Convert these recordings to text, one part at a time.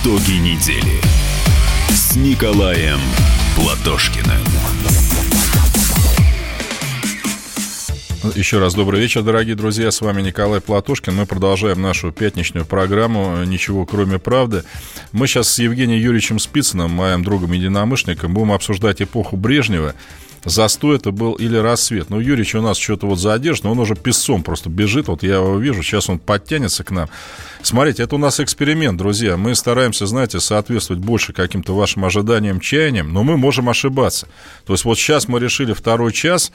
Итоги недели с Николаем Платошкиным. Еще раз добрый вечер, дорогие друзья. С вами Николай Платошкин. Мы продолжаем нашу пятничную программу «Ничего, кроме правды». Мы сейчас с Евгением Юрьевичем Спицыным, моим другом-единомышленником, будем обсуждать эпоху Брежнева – застой это был или рассвет. Ну, Юрич у нас что-то вот задержан, он уже песцом просто бежит, вот я его вижу, сейчас он подтянется к нам. Смотрите, это у нас эксперимент, друзья. Мы стараемся, знаете, соответствовать больше каким-то вашим ожиданиям, чаяниям, но мы можем ошибаться. То есть вот сейчас мы решили второй час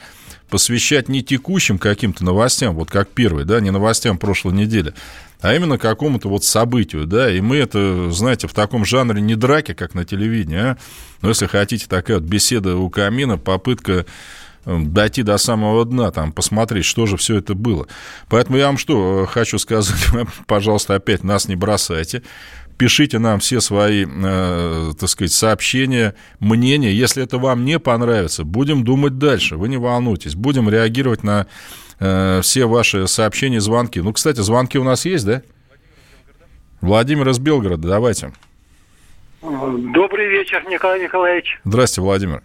посвящать не текущим каким-то новостям, вот как первый, да, не новостям прошлой недели, а именно какому-то вот событию, да, и мы это, знаете, в таком жанре не драки, как на телевидении, а, но если хотите, такая вот беседа у камина, попытка э, дойти до самого дна, там, посмотреть, что же все это было. Поэтому я вам что э, хочу сказать, пожалуйста, опять нас не бросайте, пишите нам все свои, э, так сказать, сообщения, мнения. Если это вам не понравится, будем думать дальше, вы не волнуйтесь, будем реагировать на э, все ваши сообщения, звонки. Ну, кстати, звонки у нас есть, да? Владимир из Белгорода, давайте. Добрый вечер, Николай Николаевич. Здравствуйте, Владимир.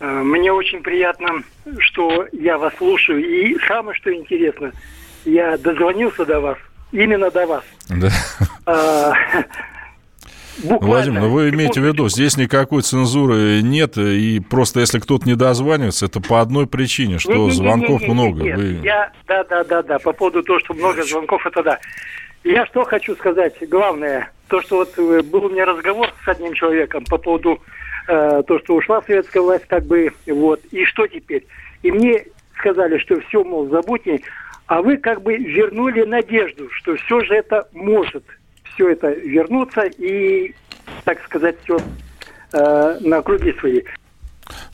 Э, мне очень приятно, что я вас слушаю. И самое, что интересно, я дозвонился до вас, именно до вас. Да. А, Буквально. Владимир, ну вы имеете в виду, здесь никакой цензуры нет, и просто если кто-то не дозванивается, это по одной причине, что не, не, звонков не, не, не, много. Нет, вы... я, да, да, да, да, по поводу того, что много звонков, это да. Я что хочу сказать, главное, то, что вот э, был у меня разговор с одним человеком по поводу э, то, что ушла советская власть, как бы, вот, и что теперь. И мне сказали, что все, мол, забудьте, а вы как бы вернули надежду, что все же это может все это вернуться и, так сказать, все э, на круги свои.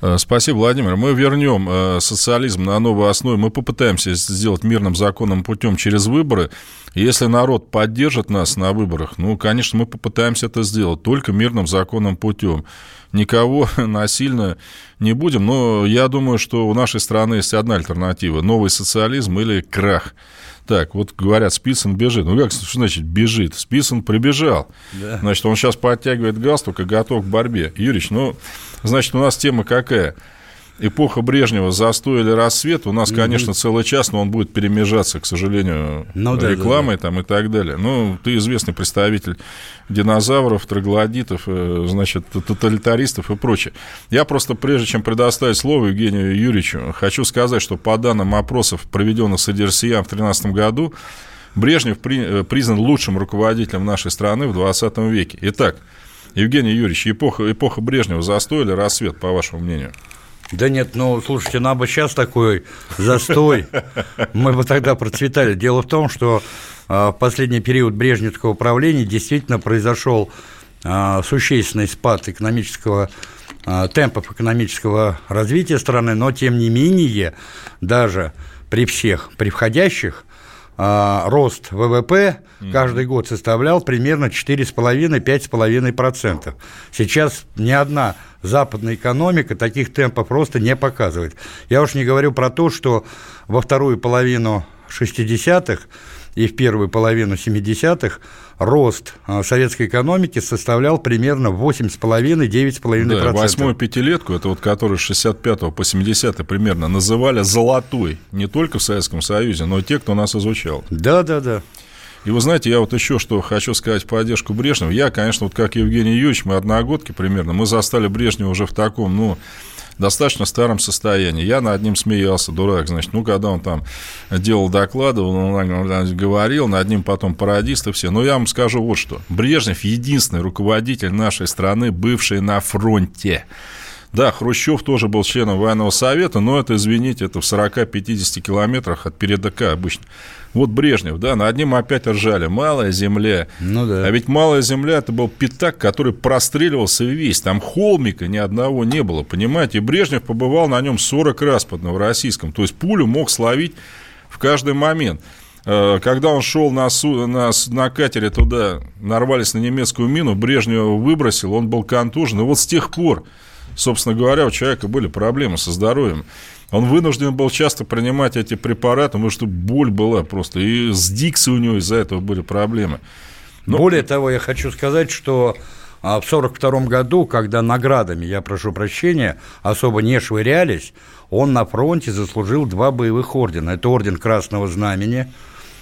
Э, спасибо, Владимир. Мы вернем э, социализм на новую основу. Мы попытаемся сделать мирным законным путем через выборы. Если народ поддержит нас на выборах, ну, конечно, мы попытаемся это сделать только мирным законным путем. Никого насильно не будем, но я думаю, что у нашей страны есть одна альтернатива – новый социализм или крах. Так, вот говорят, Спицын бежит. Ну как, что значит бежит? Спицын прибежал. Да. Значит, он сейчас подтягивает галстук и готов к борьбе. Юрич, ну, значит, у нас тема какая? Эпоха Брежнева, застой или рассвет, у нас, конечно, целый час, но он будет перемежаться, к сожалению, ну, да, рекламой да, да. там и так далее. Ну, ты известный представитель динозавров, троглодитов, э, значит, тоталитаристов и прочее. Я просто, прежде чем предоставить слово Евгению Юрьевичу, хочу сказать, что по данным опросов, проведенных с Эдерсиян в 2013 году, Брежнев при, э, признан лучшим руководителем нашей страны в 20 веке. Итак, Евгений Юрьевич, эпоха, эпоха Брежнева застой или рассвет, по вашему мнению? Да нет, ну, слушайте, нам бы сейчас такой застой, мы бы тогда процветали. Дело в том, что а, в последний период брежневского правления действительно произошел а, существенный спад экономического а, темпов экономического развития страны, но тем не менее, даже при всех превходящих, рост ВВП каждый год составлял примерно 4,5-5,5%. Сейчас ни одна западная экономика таких темпов просто не показывает. Я уж не говорю про то, что во вторую половину 60-х и в первую половину 70-х рост а, советской экономики составлял примерно 8,5-9,5%. Да, восьмую пятилетку, это вот который с 65 по 70 примерно, называли золотой не только в Советском Союзе, но и те, кто нас изучал. Да, да, да. И вы знаете, я вот еще что хочу сказать в поддержку Брежнева. Я, конечно, вот как Евгений Юрьевич, мы одногодки примерно, мы застали Брежнева уже в таком, ну, достаточно старом состоянии. Я над ним смеялся, дурак, значит, ну, когда он там делал доклады, он говорил, над ним потом пародисты все. Но я вам скажу вот что. Брежнев единственный руководитель нашей страны, бывший на фронте. Да, Хрущев тоже был членом военного совета, но это, извините, это в 40-50 километрах от передка обычно. Вот Брежнев, да, над ним опять ржали. Малая земля. Ну да. А ведь малая земля это был пятак, который простреливался весь. Там холмика ни одного не было, понимаете? И Брежнев побывал на нем 40 раз под Новороссийском. То есть пулю мог словить в каждый момент. Э, когда он шел на, на, на катере туда, нарвались на немецкую мину, Брежнев выбросил, он был контужен. И вот с тех пор, собственно говоря, у человека были проблемы со здоровьем. Он вынужден был часто принимать эти препараты, потому что боль была просто. И с дикцией у него из-за этого были проблемы. Но... Более того, я хочу сказать, что а, в 1942 году, когда наградами, я прошу прощения, особо не швырялись, он на фронте заслужил два боевых ордена. Это орден Красного Знамени,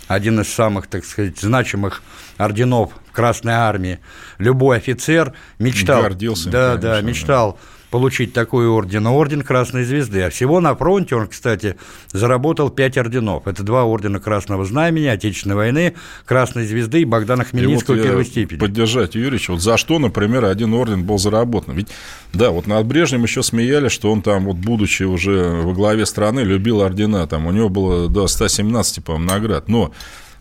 один из самых, так сказать, значимых орденов Красной Армии. Любой офицер мечтал... Гордился. Да, конечно, да, мечтал получить такой орден, орден Красной Звезды. А всего на фронте он, кстати, заработал пять орденов. Это два ордена Красного Знамени, Отечественной войны, Красной Звезды и Богдана Хмельницкого и вот первой степени. Поддержать Юрьевича, вот за что, например, один орден был заработан? Ведь, да, вот над Брежневым еще смеялись, что он там, вот будучи уже во главе страны, любил ордена. Там у него было до 117, по-моему, наград. Но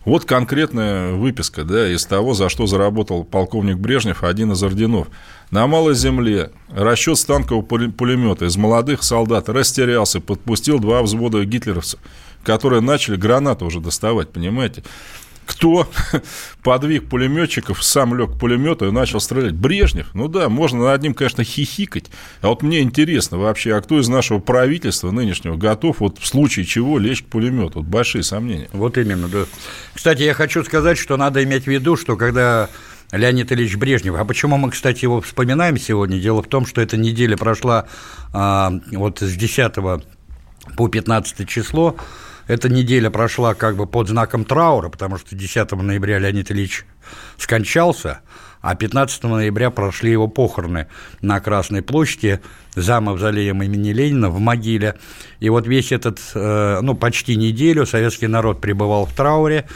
вот конкретная выписка да, из того, за что заработал полковник Брежнев, один из орденов. На малой земле расчет станкового пулемета из молодых солдат растерялся, подпустил два взвода гитлеровцев, которые начали гранаты уже доставать, понимаете? Кто подвиг пулеметчиков, сам лег к пулемету и начал стрелять? Брежнев. Ну да, можно над ним, конечно, хихикать. А вот мне интересно вообще, а кто из нашего правительства нынешнего готов вот в случае чего лечь к пулемету? Вот большие сомнения. Вот именно, да. Кстати, я хочу сказать, что надо иметь в виду, что когда Леонид Ильич Брежнев. А почему мы, кстати, его вспоминаем сегодня? Дело в том, что эта неделя прошла а, вот с 10 по 15 число эта неделя прошла как бы под знаком траура, потому что 10 ноября Леонид Ильич скончался, а 15 ноября прошли его похороны на Красной площади за мавзолеем имени Ленина в могиле. И вот весь этот, э, ну, почти неделю советский народ пребывал в трауре,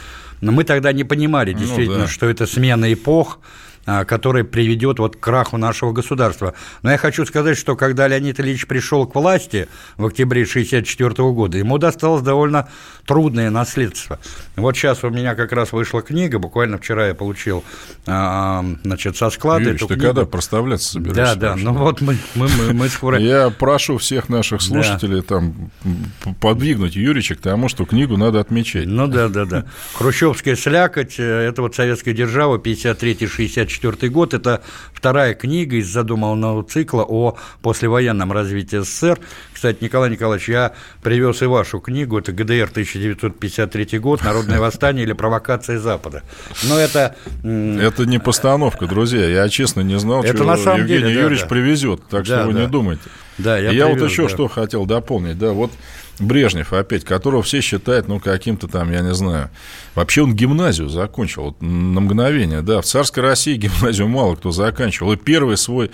но мы тогда не понимали ну действительно, ну, да. что это смена эпох, который приведет вот к краху нашего государства. Но я хочу сказать, что когда Леонид Ильич пришел к власти в октябре 1964 года, ему досталось довольно трудное наследство. Вот сейчас у меня как раз вышла книга, буквально вчера я получил а, значит, со склада Юрич, эту ты книгу. когда проставляться собираешься? Да, да, ну вот мы, мы, мы, мы скоро... Я прошу всех наших слушателей там подвигнуть Юрича к тому, что книгу надо отмечать. Ну да, да, да. Хрущевская слякоть, э, это вот советская держава, 53-64 1994 год. Это вторая книга из задуманного цикла о послевоенном развитии СССР. Кстати, Николай Николаевич, я привез и вашу книгу, это ГДР 1953 год, «Народное восстание» или «Провокация Запада». Но это... Это не постановка, друзья, я честно не знал, это что на самом Евгений деле, Юрьевич да, привезет, так да, что вы да. не думайте. Да, я, я привез, вот еще да. что хотел дополнить, да, вот Брежнев опять, которого все считают, ну, каким-то там, я не знаю. Вообще он гимназию закончил, вот, на мгновение, да. В царской России гимназию мало кто заканчивал. И первый свой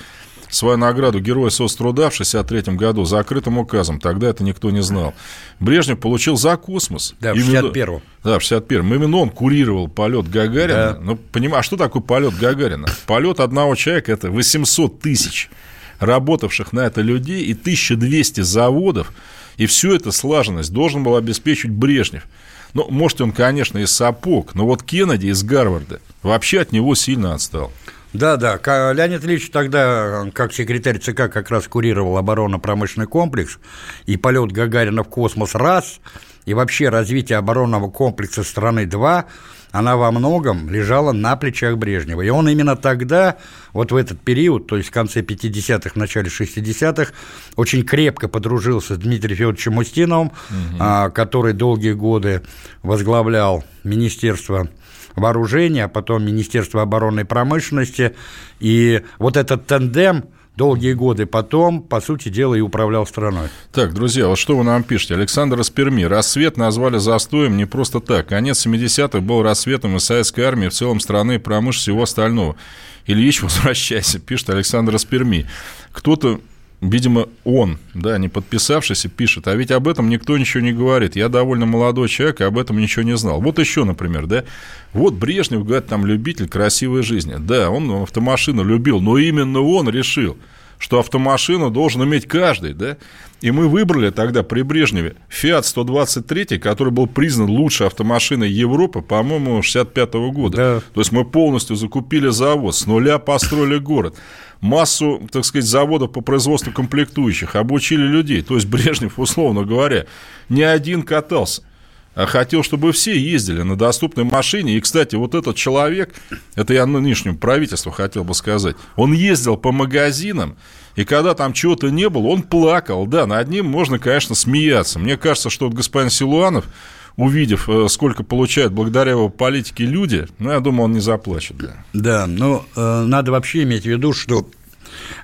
свою награду Героя соцтруда в 1963 году закрытым указом. Тогда это никто не знал. Брежнев получил за космос. Да, в 61-м. Да, в 61-м. Именно он курировал полет Гагарина. Да. Ну, понимаешь, а что такое полет Гагарина? Полет одного человека – это 800 тысяч работавших на это людей и 1200 заводов, и всю эту слаженность должен был обеспечить Брежнев. Ну, может, он, конечно, из сапог, но вот Кеннеди из Гарварда вообще от него сильно отстал. Да, да. Леонид Ильич тогда, как секретарь ЦК, как раз курировал оборонно-промышленный комплекс, и полет Гагарина в космос раз, и вообще развитие оборонного комплекса страны два – она во многом лежала на плечах Брежнева. И он именно тогда, вот в этот период, то есть в конце 50-х, начале 60-х, очень крепко подружился с Дмитрием Федоровичем Устиновым, угу. который долгие годы возглавлял Министерство вооружения, а потом Министерство оборонной промышленности. И вот этот тандем – долгие годы потом, по сути дела, и управлял страной. Так, друзья, вот что вы нам пишете? Александр из. Рассвет назвали застоем не просто так. Конец 70-х был рассветом и советской армии, в целом страны, промышленности всего остального. Ильич, возвращайся, пишет Александр из. Кто-то видимо, он, да, не подписавшийся, пишет, а ведь об этом никто ничего не говорит. Я довольно молодой человек, и об этом ничего не знал. Вот еще, например, да, вот Брежнев, говорит, там, любитель красивой жизни. Да, он автомашину любил, но именно он решил, что автомашину должен иметь каждый, да? И мы выбрали тогда при Брежневе Fiat 123, который был признан лучшей автомашиной Европы, по-моему, 65 -го года. Да. То есть мы полностью закупили завод, с нуля построили город. Массу, так сказать, заводов по производству комплектующих, обучили людей. То есть Брежнев, условно говоря, не один катался хотел, чтобы все ездили на доступной машине. И, кстати, вот этот человек, это я нынешнему правительству хотел бы сказать, он ездил по магазинам, и когда там чего-то не было, он плакал. Да, над ним можно, конечно, смеяться. Мне кажется, что вот господин Силуанов, увидев, э, сколько получают благодаря его политике люди, ну, я думаю, он не заплачет. Да, да но э, надо вообще иметь в виду, что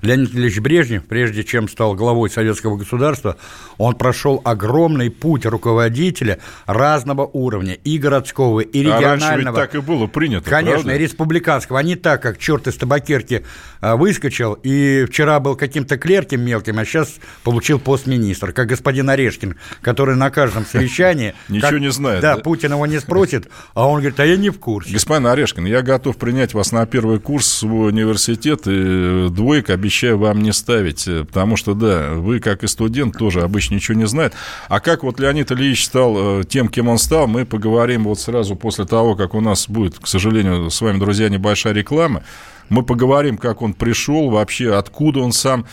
Леонид Ильич Брежнев, прежде чем стал главой советского государства, он прошел огромный путь руководителя разного уровня, и городского, и регионального. А раньше ведь так и было принято, Конечно, правда? и республиканского. А не так, как черт из табакерки а, выскочил, и вчера был каким-то клерким мелким, а сейчас получил пост министра, как господин Орешкин, который на каждом совещании... Ничего не знает. Да, Путин его не спросит, а он говорит, а я не в курсе. Господин Орешкин, я готов принять вас на первый курс в университет, и двойка обещаю вам не ставить, потому что, да, вы, как и студент, тоже обычно ничего не знает. А как вот Леонид Ильич стал э, тем, кем он стал, мы поговорим вот сразу после того, как у нас будет, к сожалению, с вами, друзья, небольшая реклама. Мы поговорим, как он пришел, вообще откуда он сам,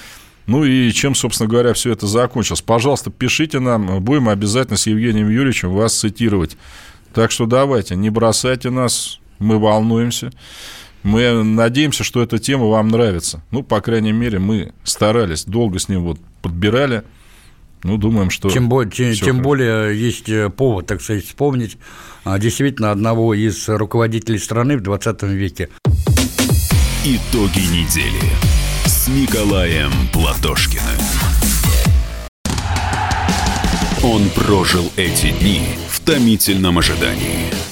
ну и чем, собственно говоря, все это закончилось. Пожалуйста, пишите нам, будем обязательно с Евгением Юрьевичем вас цитировать. Так что давайте, не бросайте нас, мы волнуемся. Мы надеемся, что эта тема вам нравится. Ну, по крайней мере, мы старались, долго с ним вот подбирали. Ну, думаем, что... Тем, более, тем, тем более есть э, повод, так сказать, вспомнить а, действительно одного из руководителей страны в 20 веке. Итоги недели с Николаем Платошкиным. Он прожил эти дни в томительном ожидании.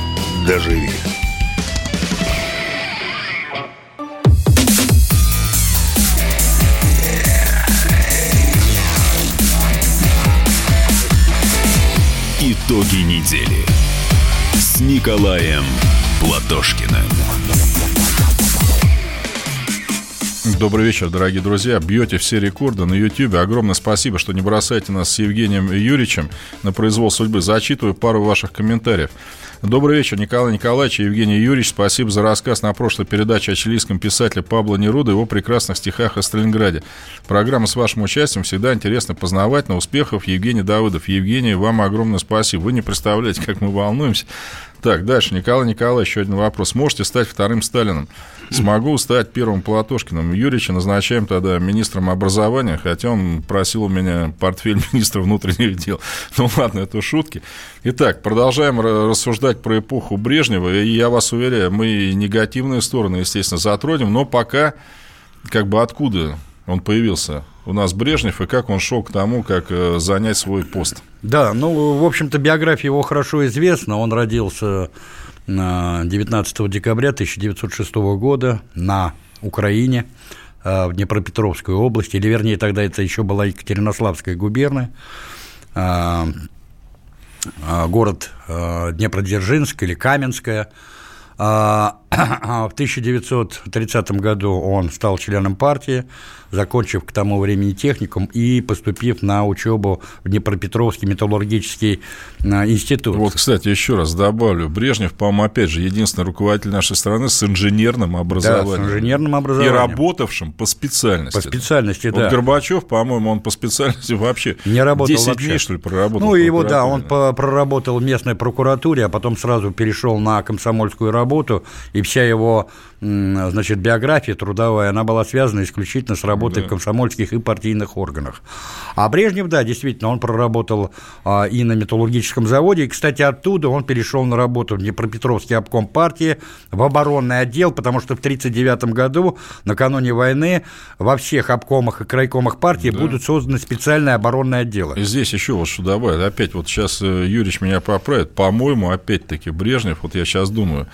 доживи. Итоги недели с Николаем Платошкиным. Добрый вечер, дорогие друзья. Бьете все рекорды на YouTube. Огромное спасибо, что не бросаете нас с Евгением Юрьевичем на произвол судьбы. Зачитываю пару ваших комментариев. Добрый вечер, Николай Николаевич и Евгений Юрьевич. Спасибо за рассказ на прошлой передаче о чилийском писателе Пабло Нерудо и его прекрасных стихах о Сталинграде. Программа с вашим участием всегда интересно познавать. На успехов Евгений Давыдов. Евгений, вам огромное спасибо. Вы не представляете, как мы волнуемся. Так, дальше. Николай Николаевич, еще один вопрос. Можете стать вторым Сталином? Смогу стать первым Платошкиным. Юрьевича назначаем тогда министром образования, хотя он просил у меня портфель министра внутренних дел. Ну ладно, это шутки. Итак, продолжаем рассуждать про эпоху Брежнева. И я вас уверяю, мы негативные стороны, естественно, затронем, но пока как бы откуда он появился у нас Брежнев и как он шел к тому, как э, занять свой пост. Да, ну, в общем-то, биография его хорошо известна. Он родился 19 декабря 1906 года на Украине, э, в Днепропетровской области, или вернее тогда это еще была Екатеринославская губерния, э, город Днепродзержинск или Каменская – в 1930 году он стал членом партии, закончив к тому времени техникум и поступив на учебу в Днепропетровский металлургический а, институт. Вот, кстати, еще раз добавлю, Брежнев, по-моему, опять же, единственный руководитель нашей страны с инженерным образованием. Да, с инженерным образованием. И работавшим по специальности. По специальности, вот да. Горбачев, по-моему, он по специальности вообще не работал 10 вообще. дней, что ли, проработал. Ну, его, да, он проработал в местной прокуратуре, а потом сразу перешел на комсомольскую работу и и вся его значит, биография трудовая, она была связана исключительно с работой да. в комсомольских и партийных органах. А Брежнев, да, действительно, он проработал а, и на металлургическом заводе, и, кстати, оттуда он перешел на работу в Днепропетровский обком партии, в оборонный отдел, потому что в 1939 году, накануне войны, во всех обкомах и крайкомах партии да. будут созданы специальные оборонные отделы. И здесь еще вот что добавить. Опять вот сейчас э, Юрьевич меня поправит. По-моему, опять-таки, Брежнев, вот я сейчас думаю,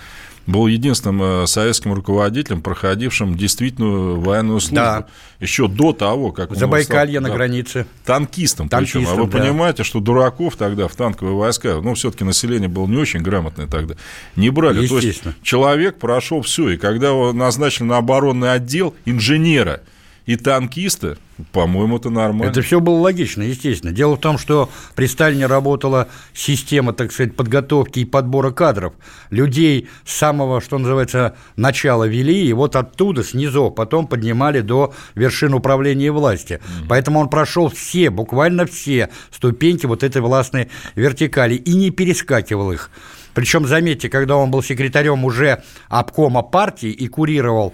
был единственным э, советским руководителем, проходившим действительную военную службу. Да. Еще до того, как... Забайкалье стал, на да, границе. Танкистом, танкистом причем. А вы да. понимаете, что дураков тогда в танковые войска, ну, все-таки население было не очень грамотное тогда, не брали. То есть человек прошел все, и когда его назначили на оборонный отдел инженера – и танкиста, по-моему, это нормально. Это все было логично, естественно. Дело в том, что при Сталине работала система, так сказать, подготовки и подбора кадров. Людей с самого, что называется, начала вели, и вот оттуда, снизу, потом поднимали до вершин управления власти. Mm-hmm. Поэтому он прошел все, буквально все ступеньки вот этой властной вертикали и не перескакивал их. Причем, заметьте, когда он был секретарем уже обкома партии и курировал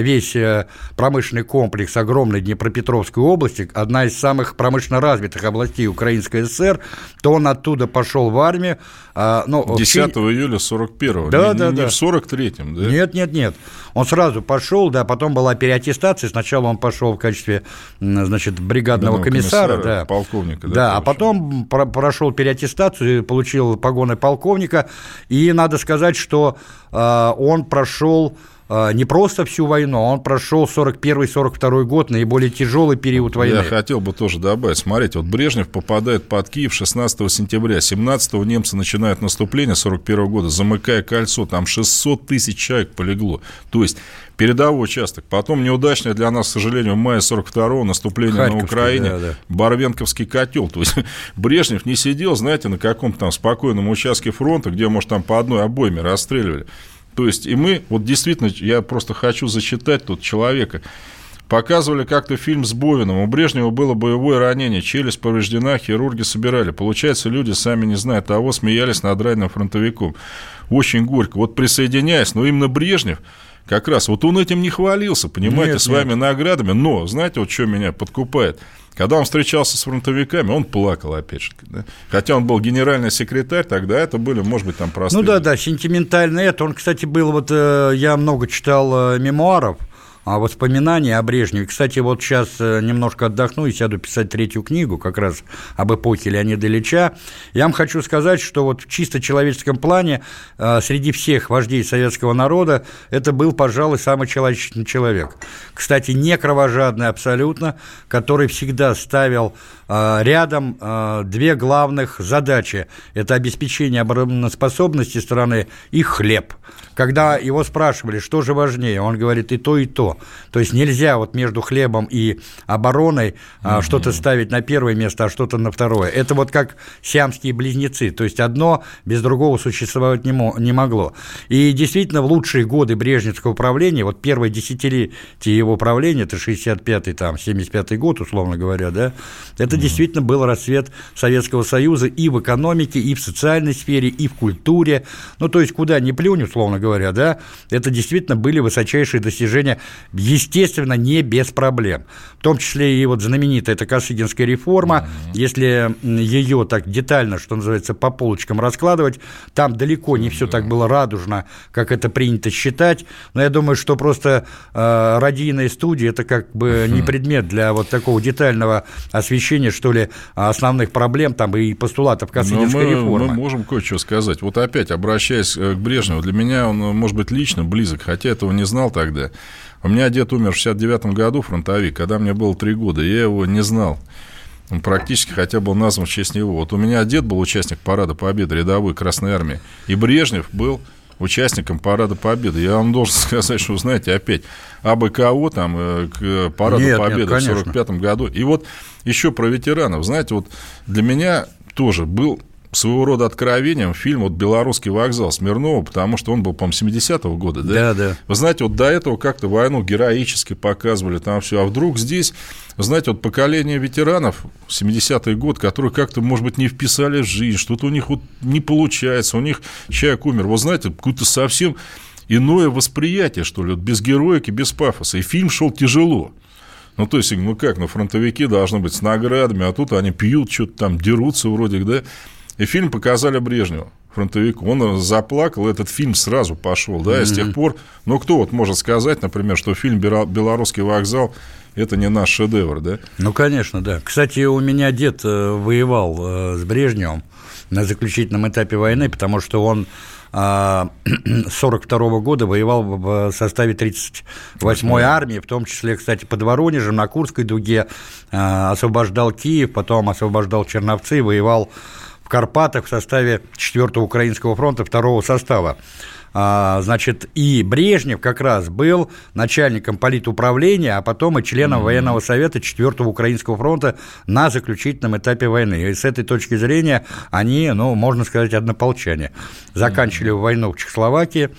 весь э, промышленный комплекс огромной Днепропетровской области, одна из самых промышленно развитых областей Украинской ССР, то он оттуда пошел в армию. А, ну, 10 в... июля 41-го, да, не, да, не да. в 43-м, да? Нет, нет, нет. Он сразу пошел, да, потом была переаттестация. Сначала он пошел в качестве, значит, бригадного комиссара, комиссара, да. полковника. Да, да а потом прошел переаттестацию, получил погоны полковника, и надо сказать, что э, он прошел а, не просто всю войну, а он прошел 41-42 год, наиболее тяжелый период войны. Я хотел бы тоже добавить. Смотрите, вот Брежнев попадает под Киев 16 сентября, 17 немцы начинают наступление 41 года, замыкая кольцо, там 600 тысяч человек полегло. То есть передовой участок. Потом неудачное для нас, к сожалению, в мае 42-го наступление на Украине, да, да. Барвенковский котел. То есть Брежнев не сидел, знаете, на каком-то там спокойном участке фронта, где, может, там по одной обойме расстреливали. То есть, и мы, вот действительно, я просто хочу зачитать тут человека. Показывали как-то фильм с Бовиным. У Брежнева было боевое ранение, челюсть повреждена, хирурги собирали. Получается, люди, сами не зная того, смеялись над раненым фронтовиком. Очень горько. Вот присоединяясь, но именно Брежнев, как раз, вот он этим не хвалился, понимаете, нет, своими нет. наградами. Но, знаете, вот что меня подкупает – когда он встречался с фронтовиками, он плакал, опять же. Да? Хотя он был генеральный секретарь, тогда это были, может быть, там простые... Ну да, да, сентиментально это. Он, кстати, был, вот э, я много читал э, мемуаров, воспоминания о Брежневе. Кстати, вот сейчас э, немножко отдохну и сяду писать третью книгу как раз об эпохе Леонида Ильича. Я вам хочу сказать, что вот в чисто человеческом плане э, среди всех вождей советского народа это был, пожалуй, самый человечный человек. Кстати, не кровожадный абсолютно, который всегда ставил э, рядом две главных задачи. Это обеспечение обороноспособности страны и хлеб. Когда его спрашивали, что же важнее, он говорит и то, и то. То есть нельзя вот между хлебом и обороной а, что-то ставить на первое место, а что-то на второе. Это вот как сиамские близнецы. То есть одно без другого существовать не, мо- не могло. И действительно в лучшие годы Брежневского управления, вот первое десятилетие его правления, это 65-й, там, 75-й год, условно говоря, да, это действительно был расцвет Советского Союза и в экономике, и в социальной сфере, и в культуре. Ну, то есть куда ни плюнь, условно говоря, да, это действительно были высочайшие достижения естественно, не без проблем. В том числе и вот знаменитая эта Косыгинская реформа, mm-hmm. если ее так детально, что называется, по полочкам раскладывать, там далеко не все так было радужно, как это принято считать, но я думаю, что просто э, радийная студия – это как бы не предмет для вот такого детального освещения, что ли, основных проблем там и постулатов Косыгинской реформы. Мы можем кое-что сказать. Вот опять, обращаясь э, к Брежневу, для меня он, может быть, лично близок, хотя этого не знал тогда. У меня дед умер в 69 году, фронтовик, когда мне было три года, я его не знал. Он практически хотя был назван в честь него. Вот у меня дед был участник парада Победы рядовой Красной Армии, и Брежнев был участником Парада Победы. Я вам должен сказать, что, знаете, опять АБКО там э, к Параду нет, Победы нет, в 45 году. И вот еще про ветеранов. Знаете, вот для меня тоже был своего рода откровением фильм вот «Белорусский вокзал» Смирнова, потому что он был, по-моему, 70-го года, да? Да, да. Вы знаете, вот до этого как-то войну героически показывали там все, а вдруг здесь, вы знаете, вот поколение ветеранов, 70-й год, которые как-то, может быть, не вписали в жизнь, что-то у них вот не получается, у них человек умер, вот знаете, какой-то совсем иное восприятие, что ли, вот без героики, без пафоса. И фильм шел тяжело. Ну, то есть, ну как, ну, фронтовики должны быть с наградами, а тут они пьют, что-то там дерутся вроде, да. И фильм показали Брежневу фронтовику. Он заплакал, этот фильм сразу пошел, да, и с тех пор, ну, кто вот может сказать, например, что фильм «Белорусский вокзал» это не наш шедевр, да? Ну, конечно, да. Кстати, у меня дед э, воевал э, с Брежневым на заключительном этапе войны, потому что он 1942 а, года воевал в составе 38-й армии, в том числе, кстати, под Воронежем, на Курской дуге, а, освобождал Киев, потом освобождал Черновцы, воевал в Карпатах в составе 4-го Украинского фронта второго состава. А, значит, и Брежнев как раз был начальником политуправления, а потом и членом mm-hmm. военного совета 4-го Украинского фронта на заключительном этапе войны. И с этой точки зрения они, ну, можно сказать, однополчане. Заканчивали mm-hmm. войну в Чехословакии,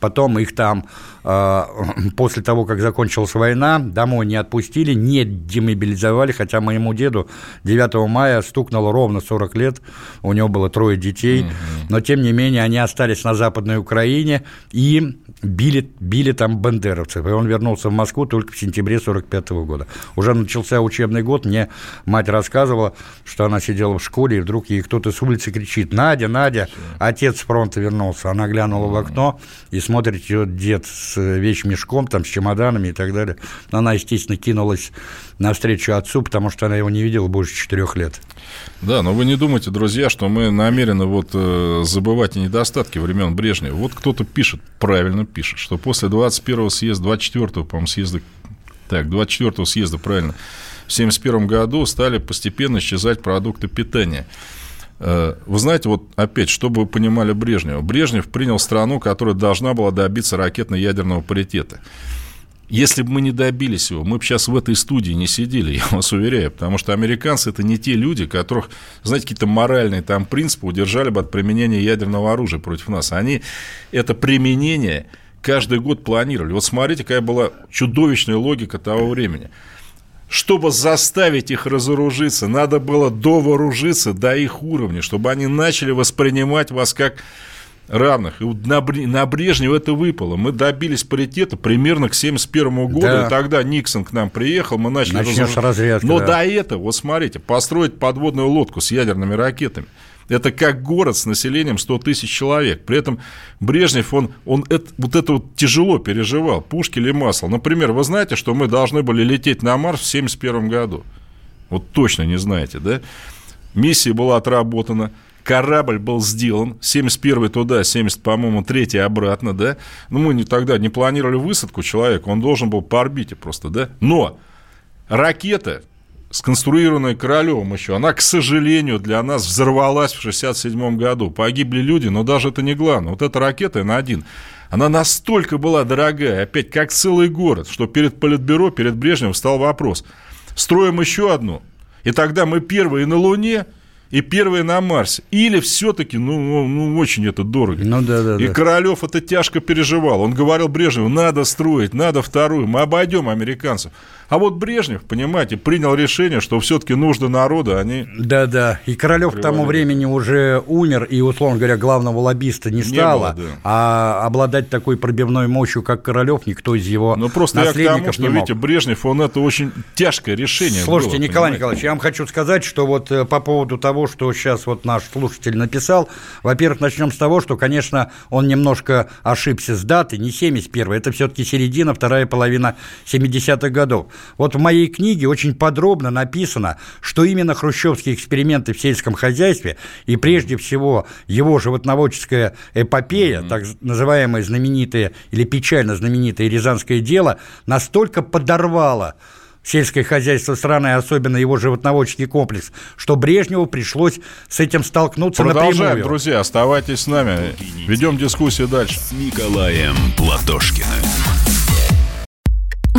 потом их там после того, как закончилась война, домой не отпустили, не демобилизовали, хотя моему деду 9 мая стукнуло ровно 40 лет, у него было трое детей, но тем не менее они остались на Западной Украине и били, били там бандеровцев, и он вернулся в Москву только в сентябре 45 года. Уже начался учебный год, мне мать рассказывала, что она сидела в школе, и вдруг ей кто-то с улицы кричит «Надя, Надя!» Отец с фронта вернулся. Она глянула в окно и смотрит, ее дед с вещмешком, там, с чемоданами и так далее. Она, естественно, кинулась навстречу отцу, потому что она его не видела больше четырех лет. Да, но вы не думайте, друзья, что мы намерены вот э, забывать недостатки времен Брежнева. Вот кто-то пишет, правильно пишет, что после 21-го съезда, 24-го, по-моему, съезда, так, 24-го съезда, правильно, в 71 году стали постепенно исчезать продукты питания. Э, вы знаете, вот опять, чтобы вы понимали Брежнева. Брежнев принял страну, которая должна была добиться ракетно-ядерного паритета. Если бы мы не добились его, мы бы сейчас в этой студии не сидели, я вас уверяю, потому что американцы это не те люди, которых, знаете, какие-то моральные там принципы удержали бы от применения ядерного оружия против нас. Они это применение каждый год планировали. Вот смотрите, какая была чудовищная логика того времени – чтобы заставить их разоружиться, надо было довооружиться до их уровня, чтобы они начали воспринимать вас как равных. И на, на Брежнева это выпало. Мы добились паритета примерно к 1971 году, да. и тогда Никсон к нам приехал, мы начали. Разрядка, Но да. до этого, вот смотрите, построить подводную лодку с ядерными ракетами – это как город с населением 100 тысяч человек. При этом Брежнев, он, он это, вот это вот тяжело переживал, пушки или масло. Например, вы знаете, что мы должны были лететь на Марс в 1971 году? Вот точно не знаете, да? Миссия была отработана, корабль был сделан, 71 туда, 70, по-моему, 3 обратно, да? Ну, мы не, тогда не планировали высадку человека, он должен был по орбите просто, да? Но ракета сконструированная Королевым еще, она, к сожалению, для нас взорвалась в 1967 году. Погибли люди, но даже это не главное. Вот эта ракета Н-1, она настолько была дорогая, опять как целый город, что перед Политбюро, перед Брежневым встал вопрос. Строим еще одну, и тогда мы первые на Луне – и первые на Марсе. Или все-таки, ну, ну, ну, очень это дорого. Ну, да, да, и да. Королев это тяжко переживал. Он говорил Брежневу, надо строить, надо вторую, мы обойдем американцев. А вот Брежнев, понимаете, принял решение, что все-таки нужды народа, они... Да-да, и Королев к тому времени уже умер, и, условно говоря, главного лоббиста не стало, не было, да. а обладать такой пробивной мощью, как Королев, никто из его Ну, просто я к тому, что, видите, Брежнев, он это очень тяжкое решение Слушайте, было, Николай понимаете? Николаевич, я вам хочу сказать, что вот э, по поводу того, что сейчас вот наш слушатель написал, во-первых, начнем с того, что, конечно, он немножко ошибся с датой, не 71 это все-таки середина, вторая половина 70-х годов. Вот в моей книге очень подробно написано, что именно хрущевские эксперименты в сельском хозяйстве и прежде всего его животноводческая эпопея, mm-hmm. так называемое знаменитое или печально знаменитое Рязанское дело, настолько подорвало сельское хозяйство страны, особенно его животноводческий комплекс, что Брежневу пришлось с этим столкнуться Продолжаем, напрямую. друзья, оставайтесь с нами. Ведем дискуссию дальше. С Николаем Платошкиным.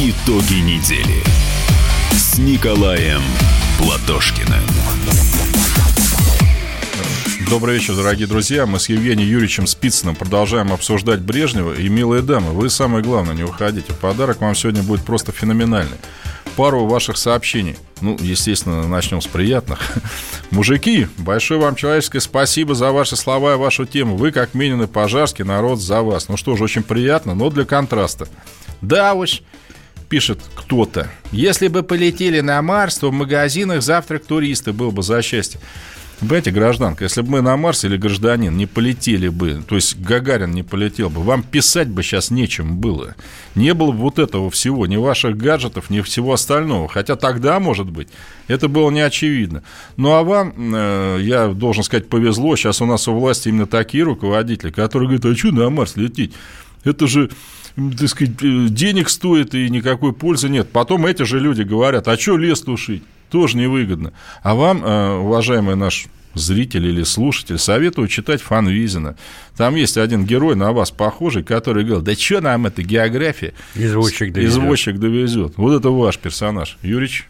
Итоги недели с Николаем Платошкиным. Добрый вечер, дорогие друзья. Мы с Евгением Юрьевичем Спицыным продолжаем обсуждать Брежнева. И, милые дамы, вы самое главное, не уходите. Подарок вам сегодня будет просто феноменальный. Пару ваших сообщений. Ну, естественно, начнем с приятных. Мужики, большое вам человеческое спасибо за ваши слова и вашу тему. Вы, как Минин и Пожарский, народ за вас. Ну что ж, очень приятно, но для контраста. Да уж, пишет кто-то. Если бы полетели на Марс, то в магазинах завтрак туристы был бы за счастье. Понимаете, гражданка, если бы мы на Марс или гражданин не полетели бы, то есть Гагарин не полетел бы, вам писать бы сейчас нечем было. Не было бы вот этого всего, ни ваших гаджетов, ни всего остального. Хотя тогда, может быть, это было не очевидно. Ну, а вам, э, я должен сказать, повезло. Сейчас у нас у власти именно такие руководители, которые говорят, а что на Марс лететь? Это же так сказать, э, денег стоит и никакой пользы нет. Потом эти же люди говорят, а что лес тушить? тоже невыгодно. А вам, э, уважаемый наш зритель или слушатель, советую читать Фанвизина. Там есть один герой на вас похожий, который говорил, да что нам эта география? Извозчик довезет. Извозчик довезет. Вот это ваш персонаж. Юрич?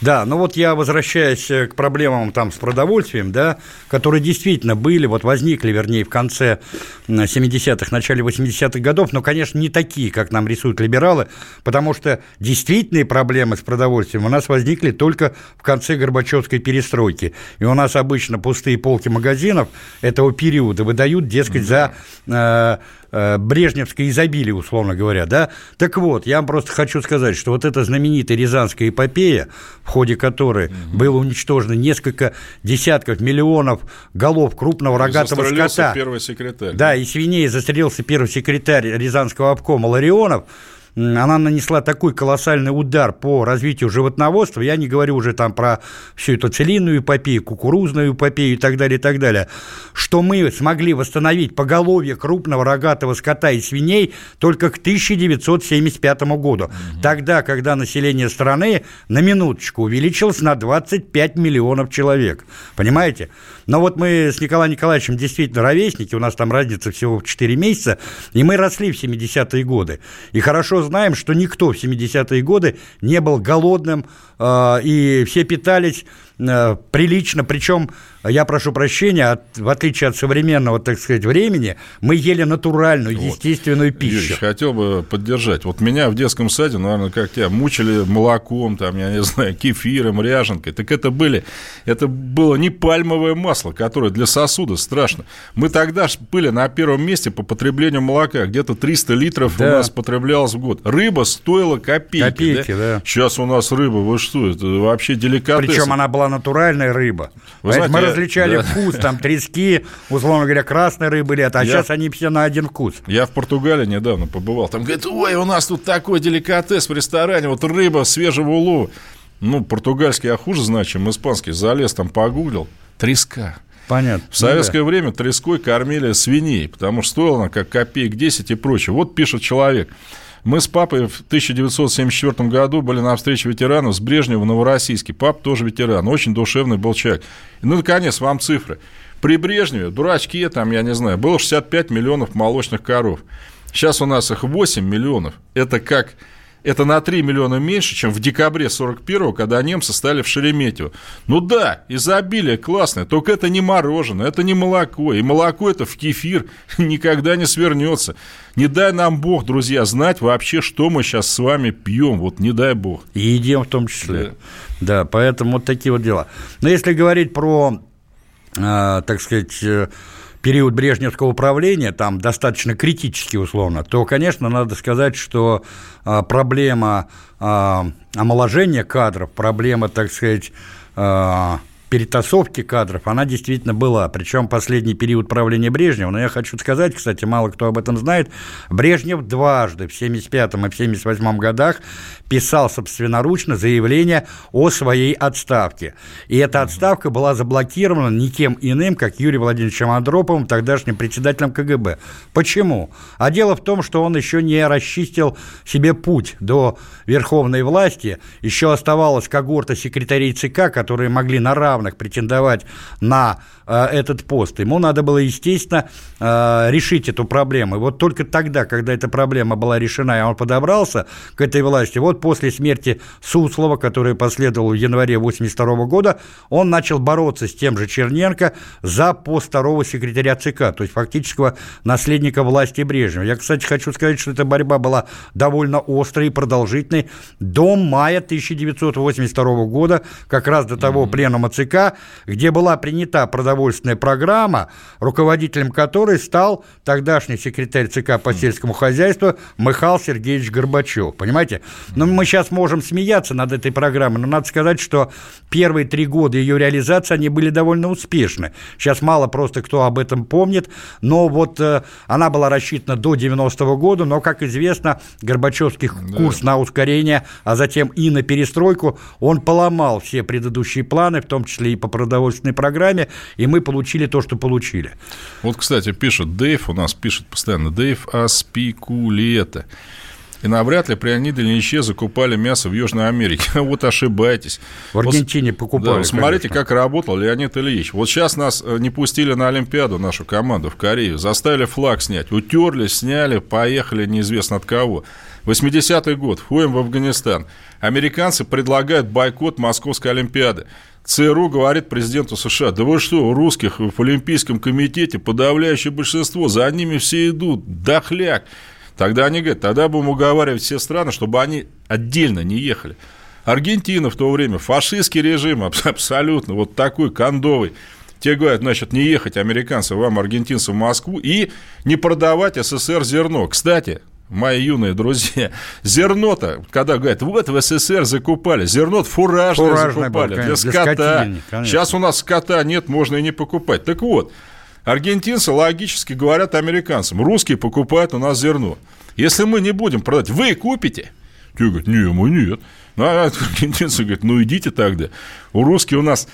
Да, ну вот я возвращаюсь э, к проблемам там с продовольствием, да, которые действительно были, вот возникли, вернее, в конце 70-х, начале 80-х годов, но, конечно, не такие, как нам рисуют либералы, потому что действительные проблемы с продовольствием у нас возникли только в конце Горбачевской перестройки. И у нас обычно пустые полки магазинов этого периода выдают, дескать, за э, э, брежневское изобилие, условно говоря, да. Так вот, я вам просто хочу сказать, что вот эта знаменитая Рязанская эпопея, в ходе которой угу. было уничтожено несколько десятков миллионов голов крупного рогатого скота. первый секретарь. Да, и свиней застрелился первый секретарь Рязанского обкома Ларионов – она нанесла такой колоссальный удар по развитию животноводства, я не говорю уже там про всю эту целинную эпопею, кукурузную эпопею и так далее, и так далее, что мы смогли восстановить поголовье крупного рогатого скота и свиней только к 1975 году, угу. тогда, когда население страны на минуточку увеличилось на 25 миллионов человек, понимаете? Но вот мы с Николаем Николаевичем действительно ровесники, у нас там разница всего в 4 месяца, и мы росли в 70-е годы. И хорошо знаем, что никто в 70-е годы не был голодным, и все питались э, прилично, причем я прошу прощения, от, в отличие от современного, так сказать, времени, мы ели натуральную, вот. естественную пищу. Юрьевич, хотел бы поддержать. Вот меня в детском саде, наверное, как тебя, мучили молоком, там, я не знаю, кефиром, ряженкой. Так это были, это было не пальмовое масло, которое для сосуда страшно. Мы тогда были на первом месте по потреблению молока. Где-то 300 литров да. у нас потреблялось в год. Рыба стоила копейки. Копейки, да? да. Сейчас у нас рыба, вы что, это вообще деликатес. Причем она была натуральная рыба. Вы знаете, различали да. вкус, там трески, условно говоря, красной рыбы лет, а я, сейчас они все на один вкус. Я в Португалии недавно побывал, там говорит, ой, у нас тут такой деликатес в ресторане, вот рыба свежего улова. Ну, португальский я хуже знаю, чем испанский. Залез там, погуглил. Треска. Понятно. В советское ну, да. время треской кормили свиней, потому что стоило она как копеек 10 и прочее. Вот пишет человек. Мы с папой в 1974 году были на встрече ветеранов с Брежневым в Новороссийске. Пап тоже ветеран, очень душевный был человек. Ну, наконец, вам цифры. При Брежневе, дурачки, там, я не знаю, было 65 миллионов молочных коров. Сейчас у нас их 8 миллионов. Это как это на 3 миллиона меньше, чем в декабре 41-го, когда немцы стали в Шереметьево. Ну да, изобилие классное, только это не мороженое, это не молоко. И молоко это в кефир никогда не свернется. Не дай нам Бог, друзья, знать вообще, что мы сейчас с вами пьем. Вот не дай Бог. И едим в том числе. Да, да поэтому вот такие вот дела. Но если говорить про, э, так сказать э, период брежневского управления, там достаточно критически условно, то, конечно, надо сказать, что а, проблема а, омоложения кадров, проблема, так сказать, а, перетасовки кадров, она действительно была. Причем последний период правления Брежнева, но я хочу сказать, кстати, мало кто об этом знает, Брежнев дважды в 75 и в 78 годах писал собственноручно заявление о своей отставке. И эта отставка была заблокирована никем иным, как Юрием Владимировичем Андроповым, тогдашним председателем КГБ. Почему? А дело в том, что он еще не расчистил себе путь до верховной власти, еще оставалась когорта секретарей ЦК, которые могли на равных претендовать на э, этот пост. Ему надо было, естественно, э, решить эту проблему. И вот только тогда, когда эта проблема была решена, и он подобрался к этой власти, вот после смерти Суслова, которая последовала в январе 1982 года, он начал бороться с тем же Черненко за пост второго секретаря ЦК, то есть фактического наследника власти Брежнева. Я, кстати, хочу сказать, что эта борьба была довольно острой и продолжительной до мая 1982 года, как раз до того mm-hmm. пленума ЦК, где была принята продовольственная программа, руководителем которой стал тогдашний секретарь ЦК по сельскому хозяйству Михаил Сергеевич Горбачев. Понимаете? Но мы сейчас можем смеяться над этой программой, но надо сказать, что первые три года ее реализации, они были довольно успешны. Сейчас мало просто кто об этом помнит, но вот э, она была рассчитана до 90-го года, но, как известно, Горбачевский да. курс на ускорение, а затем и на перестройку, он поломал все предыдущие планы, в том числе и по продовольственной программе, и мы получили то, что получили. Вот, кстати, пишет Дэйв, у нас пишет постоянно Дэйв Аспикулета. И навряд ли Леонид Ильиче закупали мясо в Южной Америке. вот ошибаетесь. В Аргентине покупали. Да, смотрите, конечно. как работал Леонид Ильич. Вот сейчас нас э, не пустили на Олимпиаду, нашу команду в Корею. Заставили флаг снять. Утерли, сняли, поехали неизвестно от кого. 80-й год. Входим в Афганистан. Американцы предлагают бойкот Московской Олимпиады. ЦРУ говорит президенту США, да вы что, у русских в Олимпийском комитете подавляющее большинство, за ними все идут, дохляк. Тогда они говорят, тогда будем уговаривать все страны, чтобы они отдельно не ехали. Аргентина в то время, фашистский режим, абсолютно, вот такой кондовый. Те говорят, значит, не ехать американцам, вам, аргентинцам, в Москву и не продавать СССР зерно. Кстати, мои юные друзья, зерно-то, когда говорят, вот в СССР закупали, зерно фуражное, фуражное закупали было, конечно, для скота. Для Сейчас у нас скота нет, можно и не покупать. Так вот, Аргентинцы логически говорят американцам, русские покупают у нас зерно. Если мы не будем продать, вы купите? Те говорят, не, мы нет. Ну, а аргентинцы говорят, ну идите тогда. У русских у нас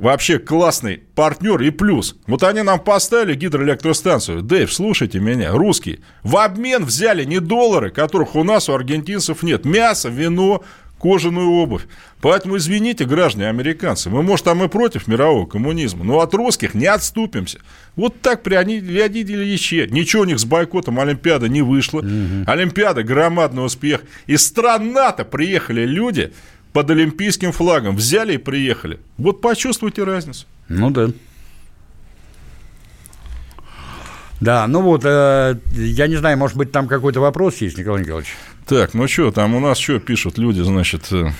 вообще классный партнер и плюс. Вот они нам поставили гидроэлектростанцию. Дэйв, слушайте меня, русские. В обмен взяли не доллары, которых у нас у аргентинцев нет. Мясо, вино, кожаную обувь. Поэтому, извините, граждане американцы, мы, может, там и против мирового коммунизма, но от русских не отступимся. Вот так при Леониде Ильиче. Ничего у них с бойкотом Олимпиады не вышло. Угу. Олимпиада – громадный успех. Из стран НАТО приехали люди под олимпийским флагом. Взяли и приехали. Вот почувствуйте разницу. Ну да. Да, ну вот, э, я не знаю, может быть, там какой-то вопрос есть, Николай Николаевич? Так, ну что, там у нас что пишут люди, значит, э,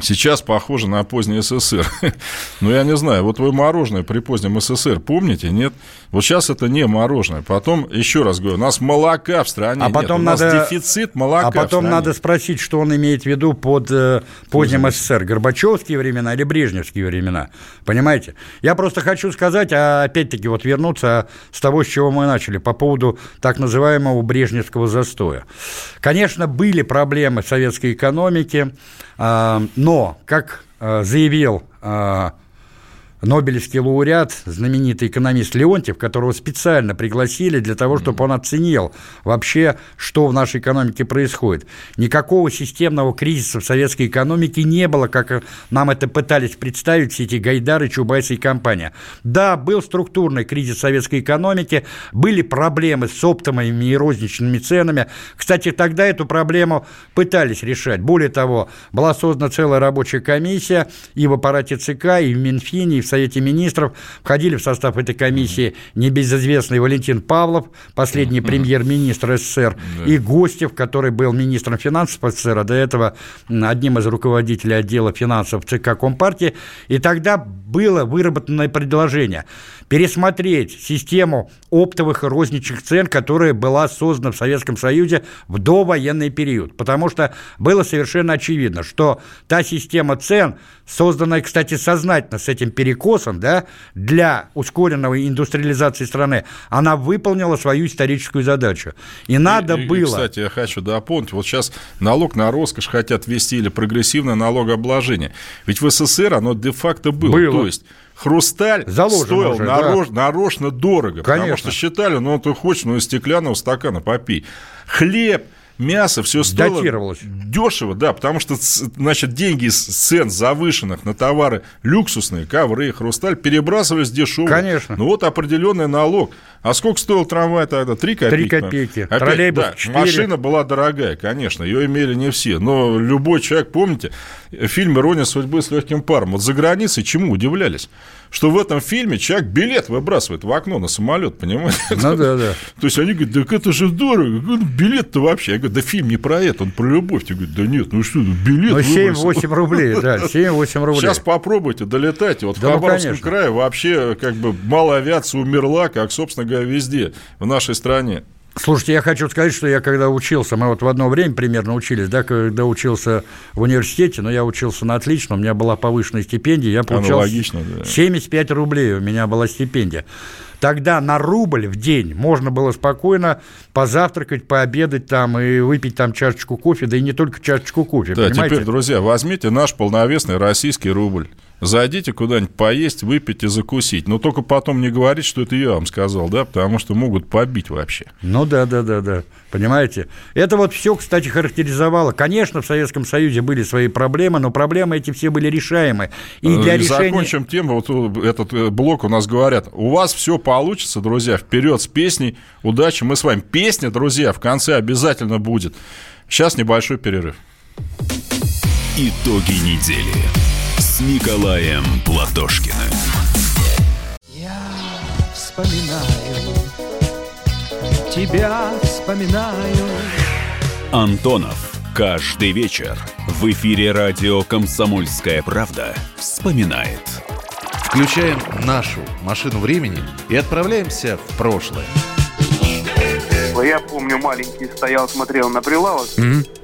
Сейчас похоже на поздний СССР. Но я не знаю, вот вы мороженое при позднем СССР помните, нет? Вот сейчас это не мороженое. Потом, еще раз говорю, у нас молока в стране а потом нет. Надо, у нас дефицит молока А потом надо спросить, что он имеет в виду под э, поздним СССР. Горбачевские времена или Брежневские времена? Понимаете? Я просто хочу сказать, а опять-таки вот вернуться с того, с чего мы начали, по поводу так называемого брежневского застоя. Конечно, были проблемы советской экономики, а, но, как а, заявил а, Нобелевский лауреат, знаменитый экономист Леонтьев, которого специально пригласили для того, чтобы он оценил вообще, что в нашей экономике происходит. Никакого системного кризиса в советской экономике не было, как нам это пытались представить все эти Гайдары, Чубайсы и компания. Да, был структурный кризис советской экономики, были проблемы с оптовыми и розничными ценами. Кстати, тогда эту проблему пытались решать. Более того, была создана целая рабочая комиссия и в аппарате ЦК, и в Минфине, и в Совете Министров. Входили в состав этой комиссии небезызвестный Валентин Павлов, последний премьер-министр СССР, и Гостев, который был министром финансов СССР, а до этого одним из руководителей отдела финансов ЦК Компартии. И тогда было выработано предложение пересмотреть систему оптовых и розничных цен, которая была создана в Советском Союзе в довоенный период. Потому что было совершенно очевидно, что та система цен, созданная, кстати, сознательно с этим перекосом, да, для ускоренного индустриализации страны, она выполнила свою историческую задачу. И надо и, было... И, кстати, я хочу дополнить, вот сейчас налог на роскошь хотят ввести или прогрессивное налогообложение. Ведь в СССР оно де-факто было. было. То есть хрусталь Заложен стоил уже, нарож, да. нарочно дорого, Конечно. потому что считали, ну, ты хочешь, ну, из стеклянного стакана попей. Хлеб, мясо, все стоило Датировалось. дешево, да, потому что, значит, деньги с цен завышенных на товары люксусные, ковры, хрусталь, перебрасывались дешево. Конечно. Ну, вот определенный налог. А сколько стоил трамвай тогда? Три копейки? Три копейки. Опять, Троллейбус да, 4. Машина была дорогая, конечно, ее имели не все. Но любой человек, помните, фильм «Ирония судьбы с легким паром». Вот за границей чему удивлялись? Что в этом фильме человек билет выбрасывает в окно на самолет, понимаете? Ну да, да. То есть они говорят, так это же дорого. Билет-то вообще. Я говорю, да фильм не про это, он про любовь. Я говорю, да нет, ну что, билет Ну 7-8 рублей, да, 7-8 рублей. Сейчас попробуйте, долетайте. Вот да, в ну, Хабаровском ну, крае вообще как бы малая авиация умерла, как, собственно говоря, везде в нашей стране. Слушайте, я хочу сказать, что я когда учился, мы вот в одно время примерно учились, да, когда учился в университете, но я учился на отлично, у меня была повышенная стипендия, я получал Аналогично, да. 75 рублей у меня была стипендия. Тогда на рубль в день можно было спокойно позавтракать, пообедать там и выпить там чашечку кофе, да и не только чашечку кофе. Да, понимаете? теперь, друзья, возьмите наш полновесный российский рубль. Зайдите куда-нибудь поесть, выпить и закусить. Но только потом не говорить, что это я вам сказал, да, потому что могут побить вообще. Ну да, да, да, да. Понимаете? Это вот все, кстати, характеризовало. Конечно, в Советском Союзе были свои проблемы, но проблемы эти все были решаемы. И э, для решения... Закончим тему. Вот этот э, блок у нас говорят. У вас все получится, друзья. Вперед с песней. Удачи. Мы с вами. Песня, друзья, в конце обязательно будет. Сейчас небольшой перерыв. Итоги недели с Николаем Платошкиным. Я вспоминаю, тебя вспоминаю. Антонов. Каждый вечер в эфире радио «Комсомольская правда» вспоминает. Включаем нашу машину времени и отправляемся в прошлое. Я помню, маленький стоял, смотрел на прилавок. Mm-hmm.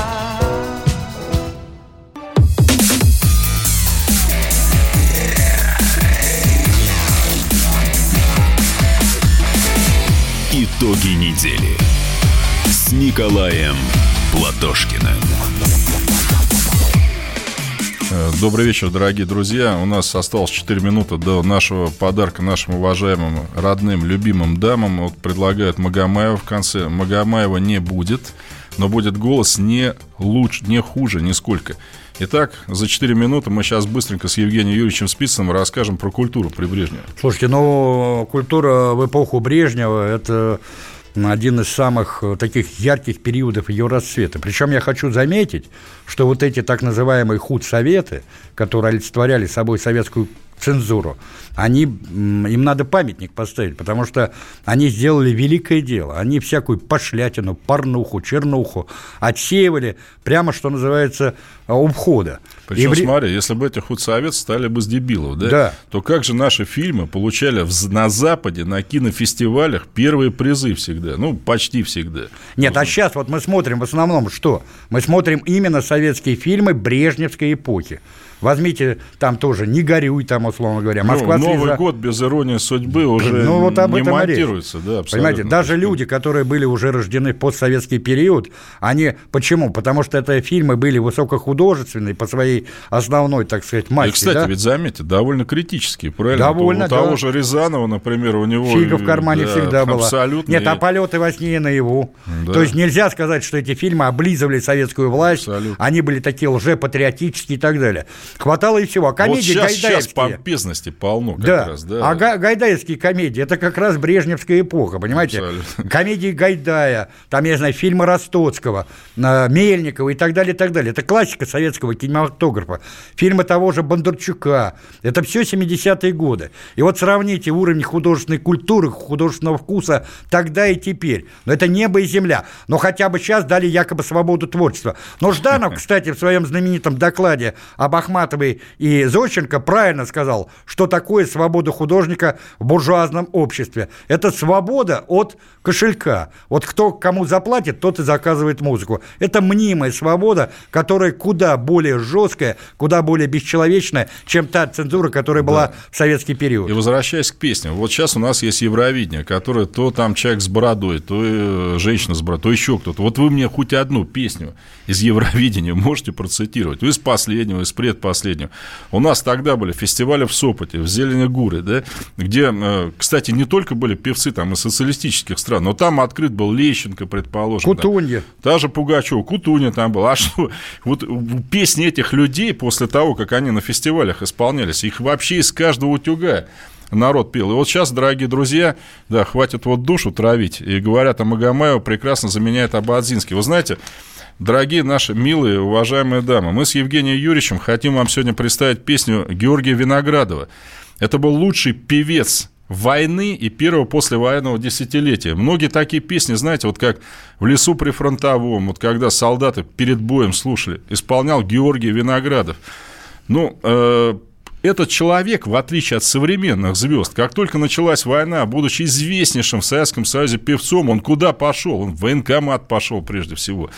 Итоги недели с Николаем Платошкиным. Э, добрый вечер, дорогие друзья. У нас осталось 4 минуты до нашего подарка нашим уважаемым, родным, любимым дамам. Вот предлагают Магомаева в конце. Магомаева не будет, но будет голос не лучше, не хуже нисколько. Итак, за 4 минуты мы сейчас быстренько с Евгением Юрьевичем Спицыным расскажем про культуру при Брежневе. Слушайте, ну, культура в эпоху Брежнева – это один из самых таких ярких периодов ее расцвета. Причем я хочу заметить, что вот эти так называемые худсоветы, которые олицетворяли собой советскую цензуру, они, им надо памятник поставить, потому что они сделали великое дело. Они всякую пошлятину, порнуху, чернуху отсеивали прямо, что называется, у входа. Причем, и... смотри, если бы эти худсоветы стали бы с дебилов, да, да, то как же наши фильмы получали на Западе, на кинофестивалях первые призы всегда? Ну, почти всегда. Нет, а сейчас вот мы смотрим в основном что? Мы смотрим именно советские фильмы Брежневской эпохи. Возьмите там тоже «Не горюй», там, условно говоря. Москва ну, Новый слеза. год без иронии судьбы уже Ну, вот об не этом и монтируется. Да, абсолютно. Понимаете, даже люди, которые были уже рождены в постсоветский период, они... Почему? Потому что это фильмы были высокохудожественные по своей основной, так сказать, И, массе. кстати, да? ведь заметьте, довольно критические, правильно? Довольно, У того да. же Рязанова, например, у него... Фига в кармане да, всегда была. Абсолютно. Нет, И- а полеты во сне и наяву. Да. То есть нельзя сказать, что эти фильмы облизывали советскую власть, Абсолютно. они были такие лжепатриотические и так далее. Хватало и всего. А Вот комедии сейчас, сейчас гайдаевские. помпезности полно как да. раз, да. А га- гайдаевские комедии это как раз брежневская эпоха, понимаете? Абсолютно. Комедии Гайдая, там, я знаю, фильмы Ростоцкого, э, Мельникова и так далее, и так далее. Это классика советского кинематографа. Фильмы того же Бондарчука. Это все 70-е годы. И вот сравните уровень художественной культуры, художественного вкуса тогда и теперь. Но это небо и земля. Но хотя бы сейчас дали якобы свободу творчества. Но Жданов, кстати, в своем знаменитом докладе об Ахматовой и Зощенко правильно сказал, что такое свобода художника в буржуазном обществе. Это свобода от кошелька. Вот кто кому заплатит, тот и заказывает музыку. Это мнимая свобода, которая куда более жесткая, куда более бесчеловечная, чем та цензура, которая была в советский период. И возвращаясь к песням, вот сейчас у нас есть Евровидение, которое то там человек с бородой, то э, женщина с бородой, то еще кто-то. Вот вы мне хоть одну песню из Евровидения можете процитировать? Из последнего, из предпоследнего. У нас тогда были фестивали в Сопоте, в Зеленогуре, да, где, э, кстати, не только были певцы там из социалистических стран, но там открыт был Лещенко, предположим. Кутунья. Та же Пугачева, Кутуня там была. А что? Вот песни этих людей после того, как они на фестивалях исполнялись, их вообще из каждого утюга народ пел. И вот сейчас, дорогие друзья, да, хватит вот душу травить. И говорят, а Магомаева прекрасно заменяет Абадзинский. Вы знаете, Дорогие наши милые, уважаемые дамы, мы с Евгением Юрьевичем хотим вам сегодня представить песню Георгия Виноградова. Это был лучший певец войны и первого послевоенного десятилетия. Многие такие песни, знаете, вот как в лесу при фронтовом, вот когда солдаты перед боем слушали, исполнял Георгий Виноградов. Ну, э, этот человек, в отличие от современных звезд, как только началась война, будучи известнейшим в Советском Союзе певцом, он куда пошел? Он в военкомат пошел прежде всего.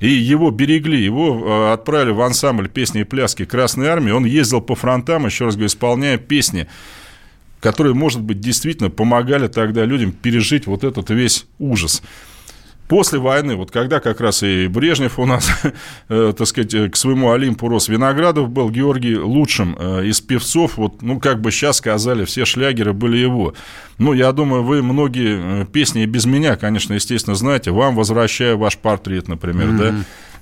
И его берегли, его э, отправили в ансамбль песни и пляски Красной Армии. Он ездил по фронтам, еще раз говорю, исполняя песни, которые, может быть, действительно помогали тогда людям пережить вот этот весь ужас. После войны, вот когда как раз и Брежнев у нас, э, так сказать, э, к своему Олимпу рос, Виноградов был Георгий лучшим э, из певцов, вот, ну, как бы сейчас сказали, все шлягеры были его. Ну, я думаю, вы многие песни без меня, конечно, естественно, знаете. «Вам возвращаю ваш портрет», например, да?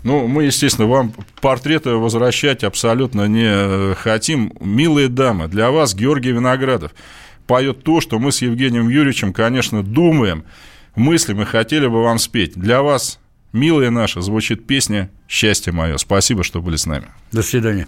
Ну, мы, естественно, вам портреты возвращать абсолютно не хотим. Милые дамы, для вас Георгий Виноградов поет то, что мы с Евгением Юрьевичем, конечно, думаем, мыслим и хотели бы вам спеть. Для вас, милые наши, звучит песня «Счастье мое». Спасибо, что были с нами. До свидания.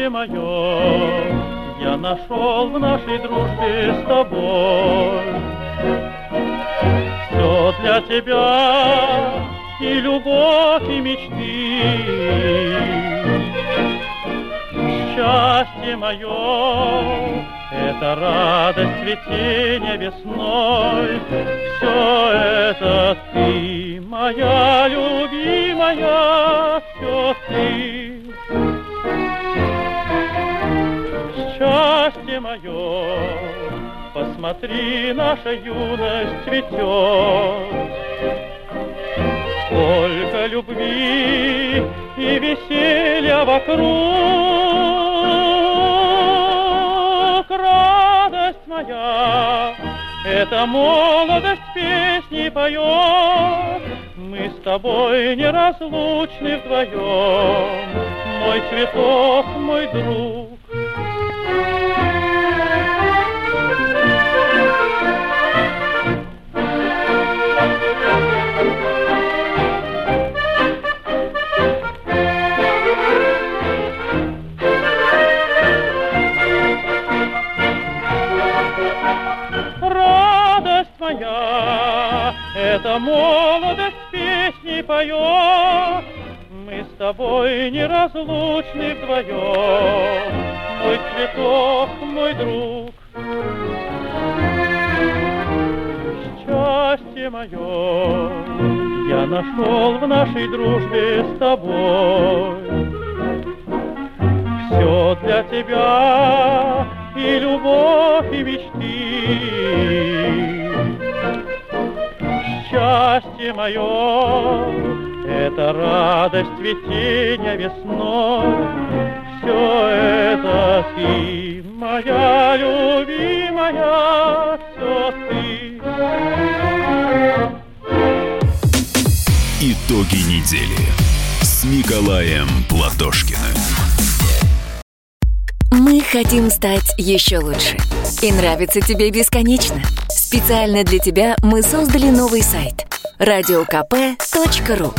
Счастье мое я нашел в нашей дружбе с тобой. Все для тебя и любовь, и мечты. Счастье мое — это радость цветения весной. Все это ты, моя любимая, все ты. Счастье мое, посмотри, наша юность цветет. Сколько любви и веселья вокруг, радость моя, эта молодость песни поет. Мы с тобой неразлучны вдвоем, мой цветок, мой друг. Эта молодость песни поет. Мы с тобой неразлучны вдвоем, Мой цветок, мой друг. Счастье мое я нашел в нашей дружбе с тобой. Все для тебя и любовь, и мечты. Счастье мое — это радость цветения весной. Все это ты, моя любимая, все ты. Итоги недели с Николаем Платошкиным. Мы хотим стать еще лучше. И нравится тебе бесконечно. Специально для тебя мы создали новый сайт радиокп.ру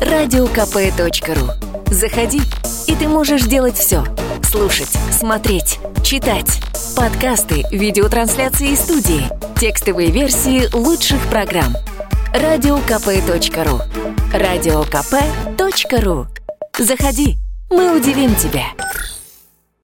радиокп.ру Заходи, и ты можешь делать все. Слушать, смотреть, читать. Подкасты, видеотрансляции из студии, текстовые версии лучших программ. радиокп.ру радиокп.ру Заходи, мы удивим тебя.